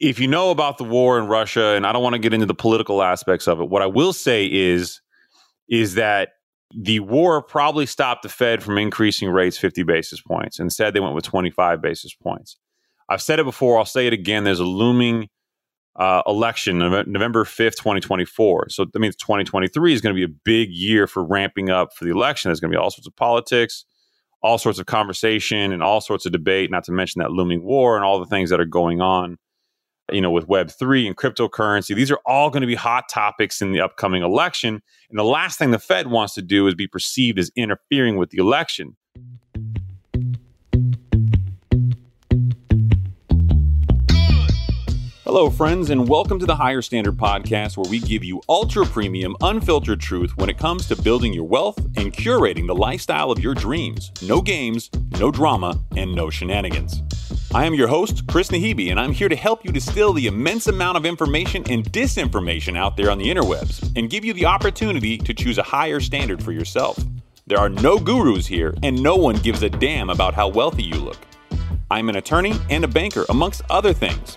if you know about the war in Russia, and I don't want to get into the political aspects of it, what I will say is, is that the war probably stopped the Fed from increasing rates 50 basis points. Instead, they went with 25 basis points. I've said it before, I'll say it again. There's a looming uh, election, November 5th, 2024. So that means 2023 is going to be a big year for ramping up for the election. There's going to be all sorts of politics, all sorts of conversation, and all sorts of debate, not to mention that looming war and all the things that are going on you know, with Web3 and cryptocurrency. These are all going to be hot topics in the upcoming election. And the last thing the Fed wants to do is be perceived as interfering with the election. Hello, friends, and welcome to the Higher Standard Podcast, where we give you ultra premium, unfiltered truth when it comes to building your wealth and curating the lifestyle of your dreams. No games, no drama, and no shenanigans. I am your host, Chris Naghibi, and I'm here to help you distill the immense amount of information and disinformation out there on the interwebs and give you the opportunity to choose a higher standard for yourself. There are no gurus here, and no one gives a damn about how wealthy you look. I'm an attorney and a banker, amongst other things.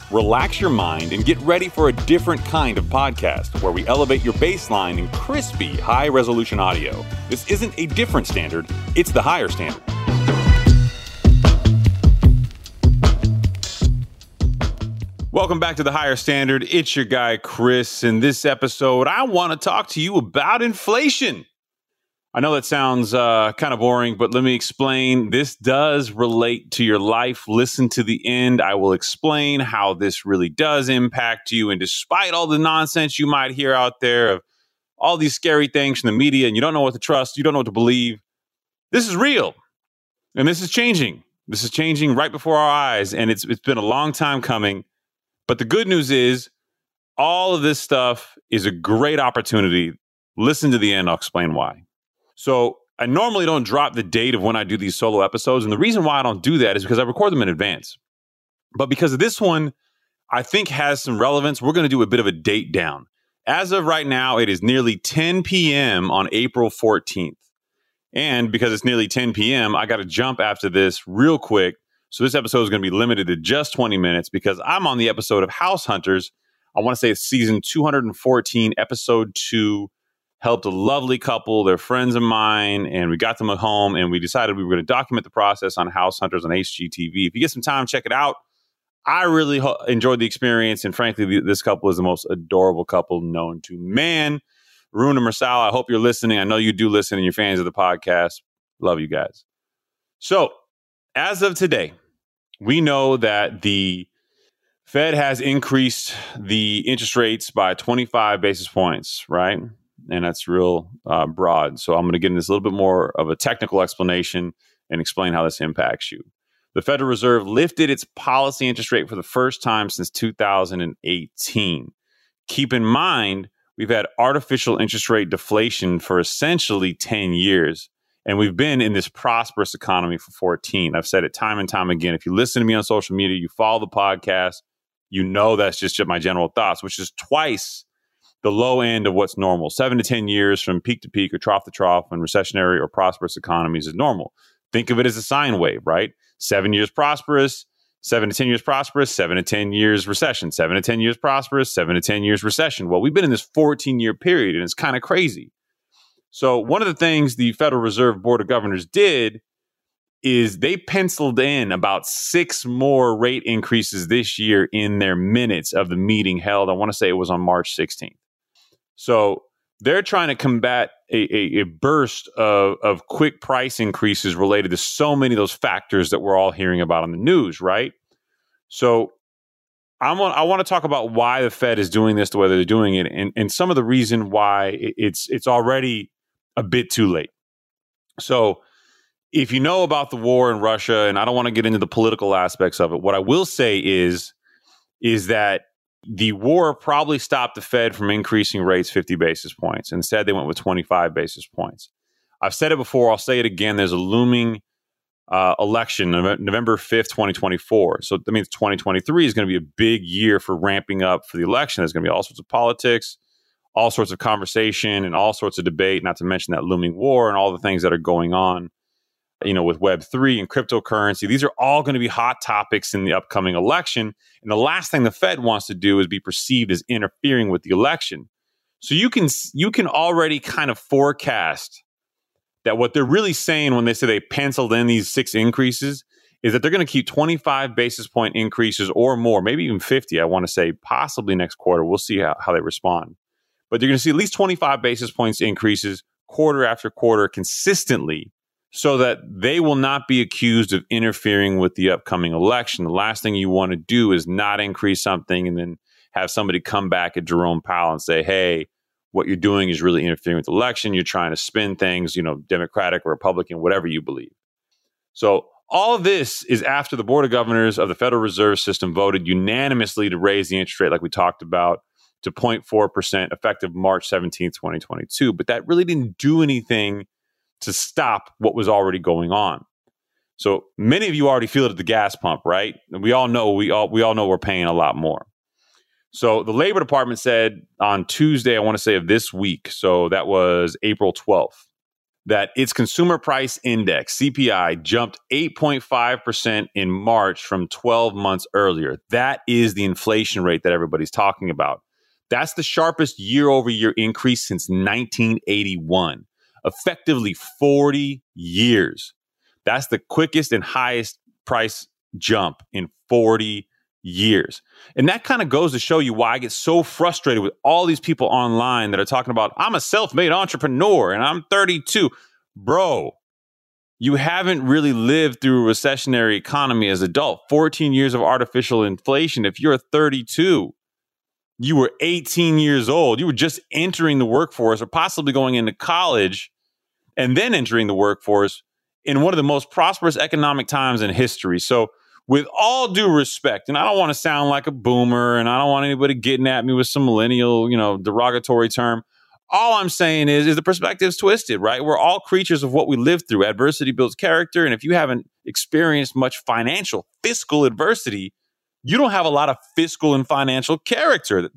relax your mind, and get ready for a different kind of podcast where we elevate your baseline in crispy, high resolution audio. This isn't a different standard, it's the higher standard. Welcome back to the higher standard. It's your guy, Chris. In this episode, I want to talk to you about inflation. I know that sounds uh, kind of boring, but let me explain. This does relate to your life. Listen to the end. I will explain how this really does impact you. And despite all the nonsense you might hear out there of all these scary things from the media, and you don't know what to trust, you don't know what to believe, this is real. And this is changing. This is changing right before our eyes. And it's, it's been a long time coming. But the good news is, all of this stuff is a great opportunity. Listen to the end. I'll explain why. So I normally don't drop the date of when I do these solo episodes. And the reason why I don't do that is because I record them in advance. But because of this one, I think has some relevance, we're going to do a bit of a date down. As of right now, it is nearly 10 p.m. on April 14th. And because it's nearly 10 p.m., I got to jump after this real quick. So this episode is going to be limited to just 20 minutes because I'm on the episode of House Hunters. I want to say it's season 214, episode two helped a lovely couple. They're friends of mine, and we got them at home, and we decided we were going to document the process on House Hunters on HGTV. If you get some time, check it out. I really ho- enjoyed the experience, and frankly, the, this couple is the most adorable couple known to man. Rune and Marcel, I hope you're listening. I know you do listen, and you're fans of the podcast. Love you guys. So, as of today, we know that the Fed has increased the interest rates by 25 basis points, right? And that's real uh, broad. So I'm going to get into this a little bit more of a technical explanation and explain how this impacts you. The Federal Reserve lifted its policy interest rate for the first time since 2018. Keep in mind, we've had artificial interest rate deflation for essentially 10 years. And we've been in this prosperous economy for 14. I've said it time and time again. If you listen to me on social media, you follow the podcast, you know that's just my general thoughts, which is twice the low end of what's normal. Seven to 10 years from peak to peak or trough to trough in recessionary or prosperous economies is normal. Think of it as a sine wave, right? Seven years prosperous, seven to 10 years prosperous, seven to 10 years recession, seven to 10 years prosperous, seven to 10 years recession. Well, we've been in this 14 year period and it's kind of crazy. So, one of the things the Federal Reserve Board of Governors did is they penciled in about six more rate increases this year in their minutes of the meeting held. I want to say it was on March 16th. So they're trying to combat a, a, a, burst of, of quick price increases related to so many of those factors that we're all hearing about on the news, right? So I'm on, I want to talk about why the Fed is doing this the way they're doing it, and, and some of the reason why it's it's already a bit too late. So if you know about the war in Russia, and I don't want to get into the political aspects of it, what I will say is is that the war probably stopped the Fed from increasing rates 50 basis points. Instead, they went with 25 basis points. I've said it before, I'll say it again. There's a looming uh, election, November 5th, 2024. So that means 2023 is going to be a big year for ramping up for the election. There's going to be all sorts of politics, all sorts of conversation, and all sorts of debate, not to mention that looming war and all the things that are going on, you know, with Web3 and cryptocurrency. These are all going to be hot topics in the upcoming election. And the last thing the Fed wants to do is be perceived as interfering with the election. So you can you can already kind of forecast that what they're really saying when they say they penciled in these six increases is that they're going to keep 25 basis point increases or more, maybe even 50, I want to say, possibly next quarter. We'll see how, how they respond. But you're going to see at least 25 basis points increases quarter after quarter consistently so that they will not be accused of interfering with the upcoming election. The last thing you want to do is not increase something and then have somebody come back at Jerome Powell and say, hey, what you're doing is really interfering with the election. You're trying to spin things, you know, Democratic or Republican, whatever you believe. So all of this is after the Board of Governors of the Federal Reserve System voted unanimously to raise the interest rate, like we talked about, to 0.4% effective March 17, 2022. But that really didn't do anything to stop what was already going on. So many of you already feel it at the gas pump, right? And we all know we all we all know we're paying a lot more. So the Labor Department said on Tuesday, I want to say of this week, so that was April 12th, that its consumer price index, CPI, jumped 8.5% in March from 12 months earlier. That is the inflation rate that everybody's talking about. That's the sharpest year over year increase since 1981, effectively 40 years. That's the quickest and highest price jump in 40 years. And that kind of goes to show you why I get so frustrated with all these people online that are talking about, I'm a self made entrepreneur and I'm 32. Bro, you haven't really lived through a recessionary economy as adult. 14 years of artificial inflation. If you're 32, you were 18 years old. You were just entering the workforce or possibly going into college and then entering the workforce in one of the most prosperous economic times in history. So with all due respect, and I don't want to sound like a boomer and I don't want anybody getting at me with some millennial, you know, derogatory term. All I'm saying is, is the perspective's twisted, right? We're all creatures of what we live through. Adversity builds character. And if you haven't experienced much financial, fiscal adversity, you don't have a lot of fiscal and financial character.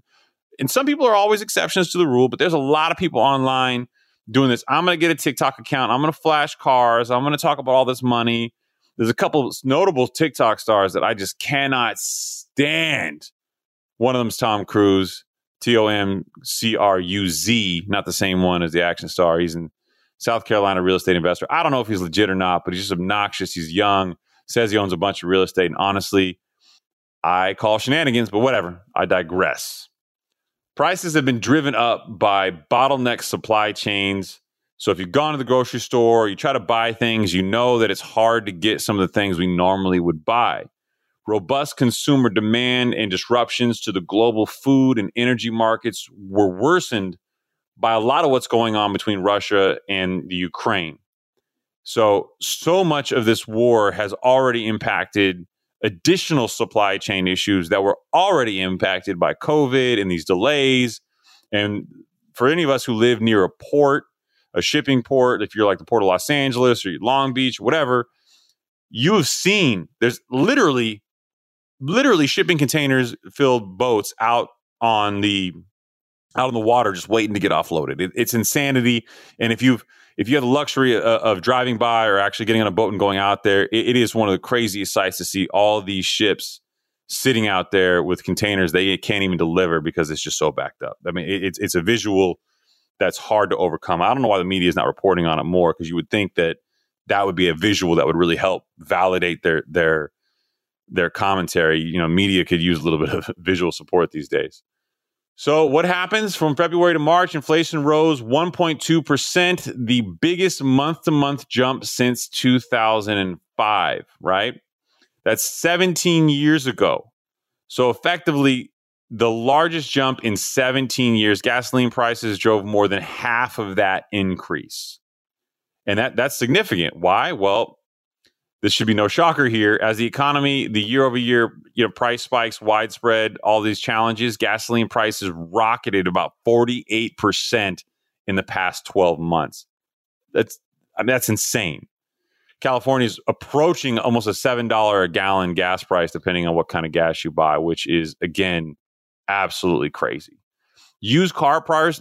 And some people are always exceptions to the rule, but there's a lot of people online doing this. I'm going to get a TikTok account. I'm going to flash cars. I'm going to talk about all this money. There's a couple notable TikTok stars that I just cannot stand. One of them is Tom Cruz, T O M C R U Z, not the same one as the action star. He's in South Carolina real estate investor. I don't know if he's legit or not, but he's just obnoxious. He's young, says he owns a bunch of real estate. And honestly, I call shenanigans, but whatever. I digress. Prices have been driven up by bottleneck supply chains so if you've gone to the grocery store, you try to buy things, you know that it's hard to get some of the things we normally would buy. Robust consumer demand and disruptions to the global food and energy markets were worsened by a lot of what's going on between Russia and the Ukraine. So, so much of this war has already impacted additional supply chain issues that were already impacted by COVID and these delays. And for any of us who live near a port, a shipping port, if you're like the port of Los Angeles or Long Beach, whatever, you have seen there's literally, literally shipping containers filled boats out on the out on the water just waiting to get offloaded. It, it's insanity. And if you've if you have the luxury of, of, driving by or actually getting on a boat and going out there, it, it is one of the craziest sights to see all these ships sitting out there with containers they can't even deliver because it's just so backed up. I mean, it, it's it's a visual that's hard to overcome. I don't know why the media is not reporting on it more because you would think that that would be a visual that would really help validate their their their commentary. You know, media could use a little bit of visual support these days. So, what happens from February to March? Inflation rose 1.2%, the biggest month to month jump since 2005, right? That's 17 years ago. So, effectively, the largest jump in 17 years. Gasoline prices drove more than half of that increase. And that that's significant. Why? Well, this should be no shocker here. As the economy, the year over year, you know, price spikes, widespread, all these challenges, gasoline prices rocketed about 48% in the past 12 months. That's I mean, that's insane. California's approaching almost a $7 a gallon gas price, depending on what kind of gas you buy, which is, again, absolutely crazy. Used car price,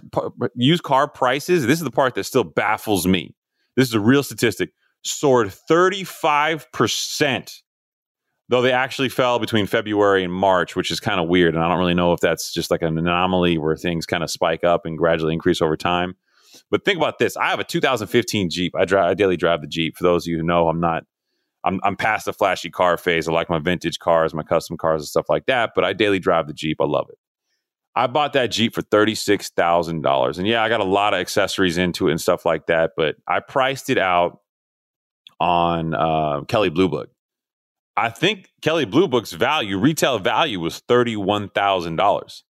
used car prices. This is the part that still baffles me. This is a real statistic. Soared 35%, though they actually fell between February and March, which is kind of weird. And I don't really know if that's just like an anomaly where things kind of spike up and gradually increase over time. But think about this: I have a 2015 Jeep. I drive. I daily drive the Jeep. For those of you who know, I'm not. I'm, I'm past the flashy car phase. I like my vintage cars, my custom cars, and stuff like that. But I daily drive the Jeep. I love it. I bought that Jeep for thirty-six thousand dollars, and yeah, I got a lot of accessories into it and stuff like that. But I priced it out on uh, Kelley Blue Book. I think Kelley Blue Book's value, retail value, was thirty-one thousand dollars,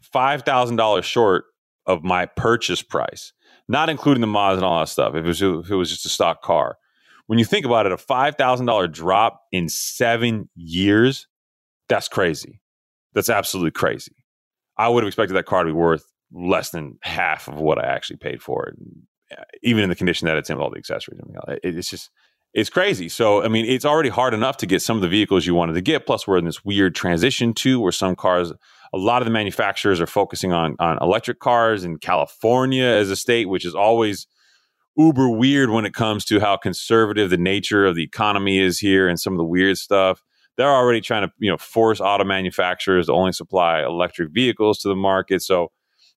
five thousand dollars short of my purchase price not including the mods and all that stuff. If it was, if it was just a stock car, when you think about it, a five thousand dollar drop in seven years, that's crazy. That's absolutely crazy. I would have expected that car to be worth less than half of what I actually paid for it, even in the condition that it's in all the accessories. It's just it's crazy. So I mean, it's already hard enough to get some of the vehicles you wanted to get. Plus, we're in this weird transition too, where some cars a lot of the manufacturers are focusing on on electric cars in California as a state, which is always uber weird when it comes to how conservative the nature of the economy is here and some of the weird stuff. They're already trying to, you know, force auto manufacturers to only supply electric vehicles to the market. So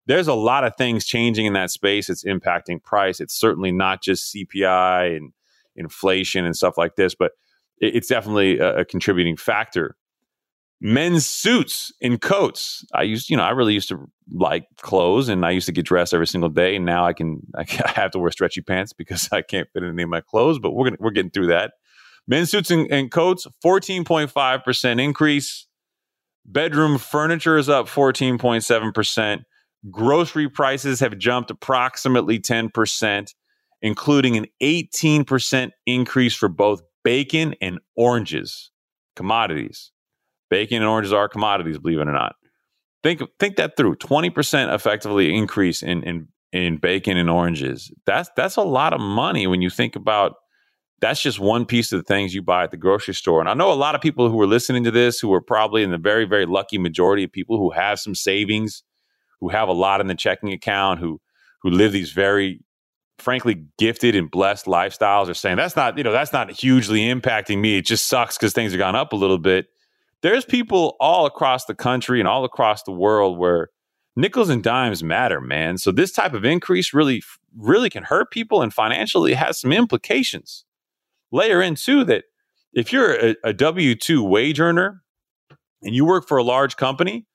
there's a lot of things changing in that space. It's impacting price. It's certainly not just CPI and inflation and stuff like this, but it's definitely a, a contributing factor men's suits and coats. I used, you know, I really used to like clothes and I used to get dressed every single day. And now I can, I have to wear stretchy pants because I can't fit in any of my clothes, but we're, gonna, we're getting through that. Men's suits and, and coats, 14.5% increase. Bedroom furniture is up 14.7%. Grocery prices have jumped approximately 10%, including an 18% increase for both bacon and oranges, commodities. Bacon and oranges are commodities, believe it or not. Think think that through. Twenty percent effectively increase in in in bacon and oranges. That's that's a lot of money when you think about. That's just one piece of the things you buy at the grocery store. And I know a lot of people who are listening to this who are probably in the very very lucky majority of people who have some savings, who have a lot in the checking account, who who live these very frankly gifted and blessed lifestyles are saying that's not you know that's not hugely impacting me it just sucks because things have gone up a little bit there's people all across the country and all across the world where nickels and dimes matter, man. So this type of increase really, really can hurt people and financially has some implications. Layer in too that if you're a, a W 2 wage earner and you work for a large company,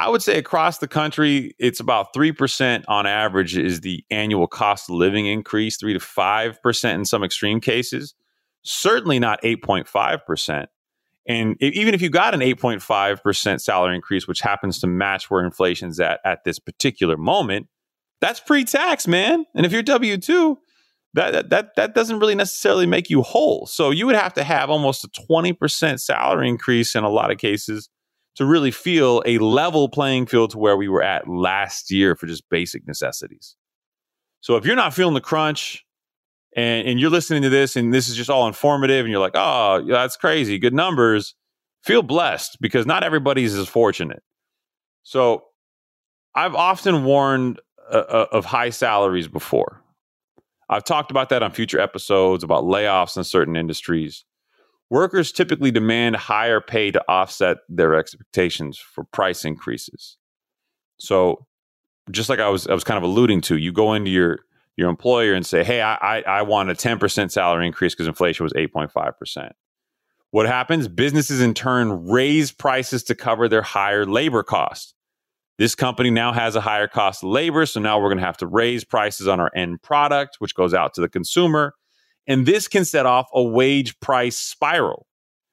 I would say across the country, it's about 3% on average is the annual cost of living increase, 3 to 5% in some extreme cases. Certainly not 8.5%. And even if you got an 8.5% salary increase, which happens to match where inflation's at at this particular moment, that's pre-tax, man. And if you're W2, that that that doesn't really necessarily make you whole. So you would have to have almost a 20% salary increase in a lot of cases to really feel a level playing field to where we were at last year for just basic necessities. So if you're not feeling the crunch, and, and you're listening to this and this is just all informative and you're like, oh, that's crazy, good numbers, feel blessed because not everybody's as fortunate. So I've often warned uh, uh, of high salaries before. I've talked about that on future episodes about layoffs in certain industries. Workers typically demand higher pay to offset their expectations for price increases. So, just like I was, I was kind of alluding to, you go into your your employer and say, hey, I, I, I want a 10% salary increase because inflation was 8.5%. What happens? Businesses in turn raise prices to cover their higher labor costs. This company now has a higher cost of labor, so now we're going to have to raise prices on our end product, which goes out to the consumer. And this can set off a wage price spiral.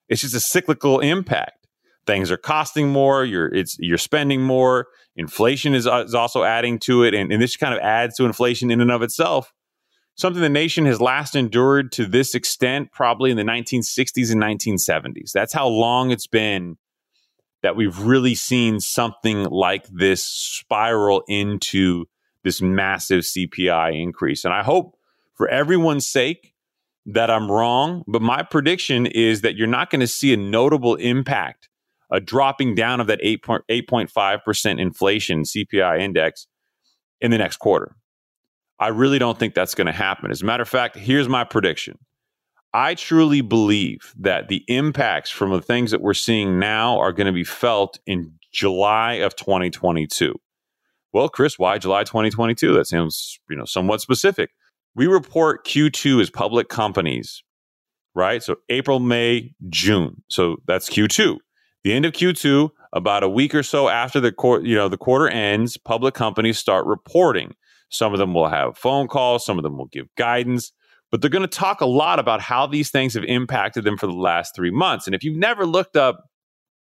It's just a cyclical impact. Things are costing more, you're it's you're spending more, Inflation is, uh, is also adding to it, and, and this kind of adds to inflation in and of itself. Something the nation has last endured to this extent probably in the 1960s and 1970s. That's how long it's been that we've really seen something like this spiral into this massive CPI increase. And I hope for everyone's sake that I'm wrong, but my prediction is that you're not going to see a notable impact, a dropping down of that 8.5% inflation CPI index in the next quarter. I really don't think that's going to happen. As a matter of fact, here's my prediction. I truly believe that the impacts from the things that we're seeing now are going to be felt in July of 2022. Well, Chris, why July 2022? That sounds, you know, somewhat specific. We report Q2 as public companies, right? So April, May, June. So that's Q2. The end of Q2, about a week or so after the quarter, you know, the quarter ends, public companies start reporting. Some of them will have phone calls, some of them will give guidance, but they're going to talk a lot about how these things have impacted them for the last three months. And if you've never looked up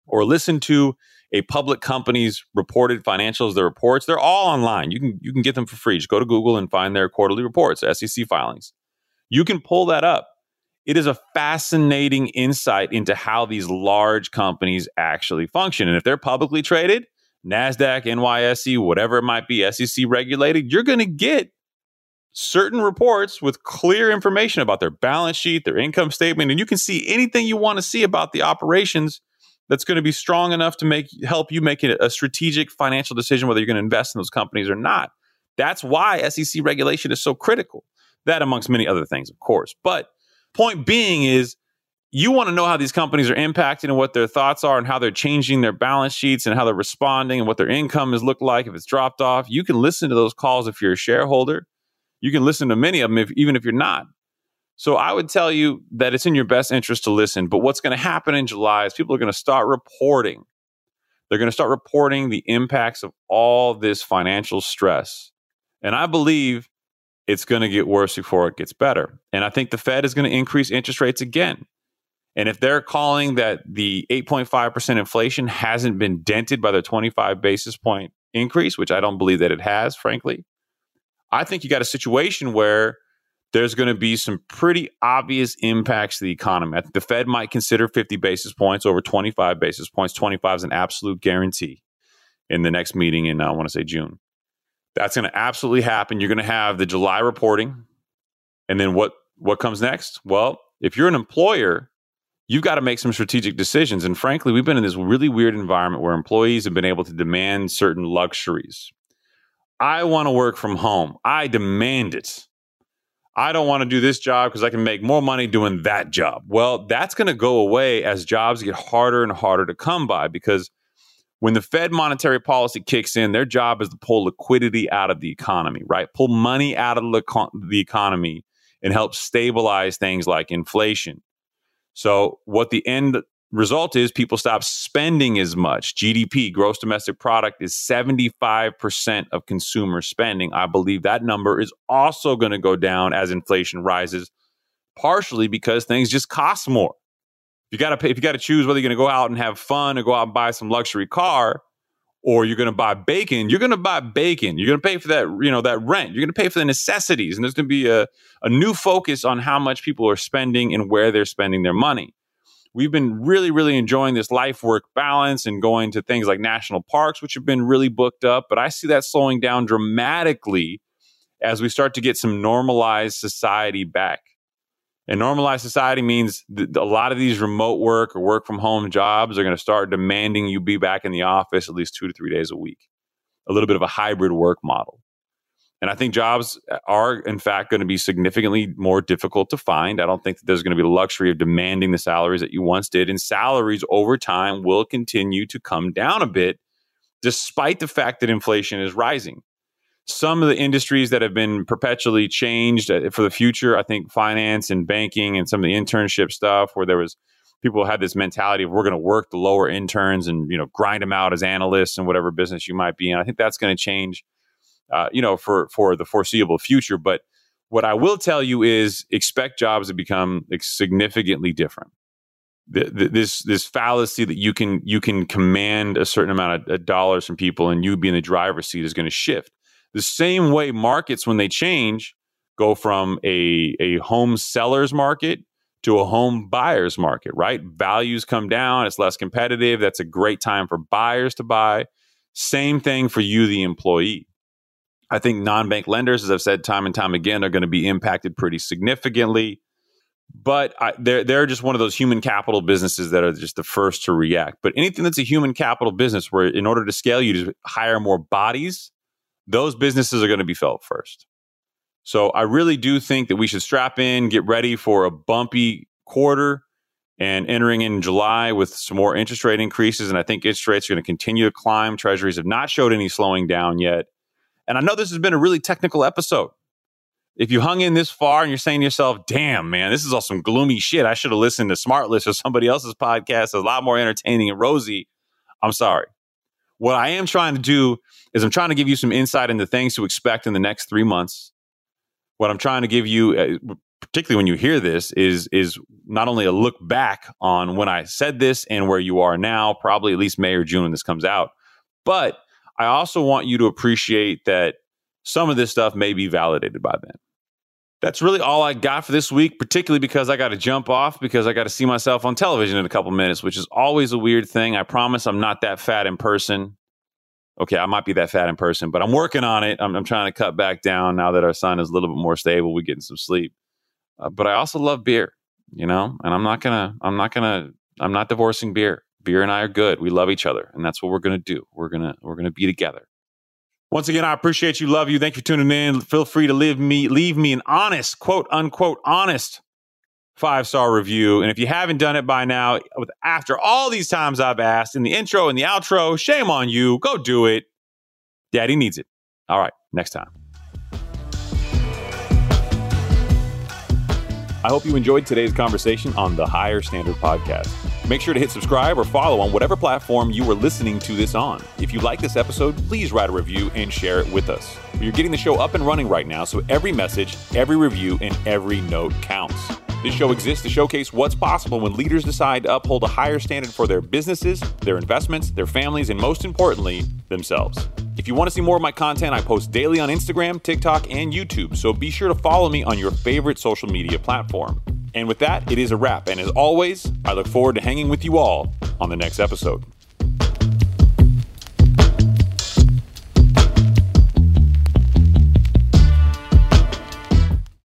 or listened to a public company's reported financials, their reports, they're all online. You can you can get them for free. Just go to Google and find their quarterly reports, SEC filings. You can pull that up. It is a fascinating insight into how these large companies actually function. And if they're publicly traded, NASDAQ, NYSE, whatever it might be, SEC regulated, you're going to get certain reports with clear information about their balance sheet, their income statement, and you can see anything you want to see about the operations that's going to be strong enough to make help you make a strategic financial decision whether you're going to invest in those companies or not. That's why SEC regulation is so critical. That amongst many other things, of course. But point being is you want to know how these companies are impacting and what their thoughts are and how they're changing their balance sheets and how they're responding and what their income has looked like if it's dropped off. You can listen to those calls if you're a shareholder. You can listen to many of them if, even if you're not. So I would tell you that it's in your best interest to listen. But what's going to happen in July is people are going to start reporting. They're going to start reporting the impacts of all this financial stress. And I believe it's going to get worse before it gets better. And I think the Fed is going to increase interest rates again. And if they're calling that the 8.5% inflation hasn't been dented by the 25 basis point increase, which I don't believe that it has, frankly, I think you got a situation where there's going to be some pretty obvious impacts to the economy. The Fed might consider 50 basis points over 25 basis points. 25 is an absolute guarantee in the next meeting in, uh, I want to say, June. That's going to absolutely happen. You're going to have the July reporting. And then what, what comes next? Well, if you're an employer, you've got to make some strategic decisions. And frankly, we've been in this really weird environment where employees have been able to demand certain luxuries. I want to work from home. I demand it. I don't want to do this job because I can make more money doing that job. Well, that's going to go away as jobs get harder and harder to come by because when the Fed monetary policy kicks in, their job is to pull liquidity out of the economy, right? Pull money out of the economy and help stabilize things like inflation so, what the end result is people stop spending as much. GDP, gross domestic product, is 75% of consumer spending. I believe that number is also going to go down as inflation rises, partially because things just cost more. If you got to pay, if you got to choose whether you're going to go out and have fun or go out and buy some luxury car, or you're going to buy bacon, you're going to buy bacon. You're going to pay for that, you know, that rent. You're going to pay for the necessities. And there's going to be a, a new focus on how much people are spending and where they're spending their money. We've been really, really enjoying this life work balance and going to things like national parks, which have been really booked up. But I see that slowing down dramatically as we start to get some normalized society back. And normalized society means a lot of these remote work or work from home jobs are going to start demanding you be back in the office at least two to three days a week, a little bit of a hybrid work model. And I think jobs are, in fact, going to be significantly more difficult to find. I don't think that there's going to be the luxury of demanding the salaries that you once did. And salaries over time will continue to come down a bit, despite the fact that inflation is rising some of the industries that have been perpetually changed uh, for the future, I think finance and banking and some of the internship stuff where there was people had this mentality of we're going to work the lower interns and you know grind them out as analysts and whatever business you might be in. I think that's going to change, uh, you know, for for the foreseeable future. But what I will tell you is expect jobs to become significantly different. The, the, this this fallacy that you can you can command a certain amount of, of dollars from people and you be in the driver's seat is going to shift the same way markets, when they change, go from a, a home seller's market to a home buyer's market, right? Values come down, it's less competitive. That's a great time for buyers to buy. Same thing for you, the employee. I think non bank lenders, as I've said time and time again, are going to be impacted pretty significantly. But I, they're, they're just one of those human capital businesses that are just the first to react. But anything that's a human capital business where, in order to scale, you just hire more bodies, those businesses are going to be felt first. So I really do think that we should strap in, get ready for a bumpy quarter and entering in July with some more interest rate increases. And I think interest rates are going to continue to climb. Treasuries have not showed any slowing down yet. And I know this has been a really technical episode. If you hung in this far and you're saying to yourself, damn, man, this is all some gloomy shit. I should have listened to SmartLess or somebody else's podcast. It's a lot more entertaining and rosy. I'm sorry. What I am trying to do is I'm trying to give you some insight into things to expect in the next three months. What I'm trying to give you, uh, particularly when you hear this, is is not only a look back on when I said this and where you are now, probably at least May or June when this comes out, but I also want you to appreciate that some of this stuff may be validated by then. That's really all I got for this week, particularly because I got to jump off because I got to see myself on television in a couple minutes, which is always a weird thing. I promise I'm not that fat in person. Okay, I might be that fat in person, but I'm working on it. I'm, I'm trying to cut back down now that our son is a little bit more stable. We're getting some sleep. Uh, but I also love beer, you know, and I'm not gonna, I'm not gonna, I'm not divorcing beer. Beer and I are good. We love each other, and that's what we're gonna do. We're gonna, we're gonna be together. Once again, I appreciate you, love you. Thank you for tuning in. Feel free to leave me, leave me an honest, quote unquote, honest five star review. And if you haven't done it by now, with after all these times I've asked in the intro and the outro, shame on you. Go do it. Daddy needs it. All right, next time. I hope you enjoyed today's conversation on the Higher Standard Podcast. Make sure to hit subscribe or follow on whatever platform you are listening to this on. If you like this episode, please write a review and share it with us. You're getting the show up and running right now, so every message, every review, and every note counts. This show exists to showcase what's possible when leaders decide to uphold a higher standard for their businesses, their investments, their families, and most importantly, themselves. If you want to see more of my content, I post daily on Instagram, TikTok, and YouTube, so be sure to follow me on your favorite social media platform. And with that, it is a wrap. And as always, I look forward to hanging with you all on the next episode.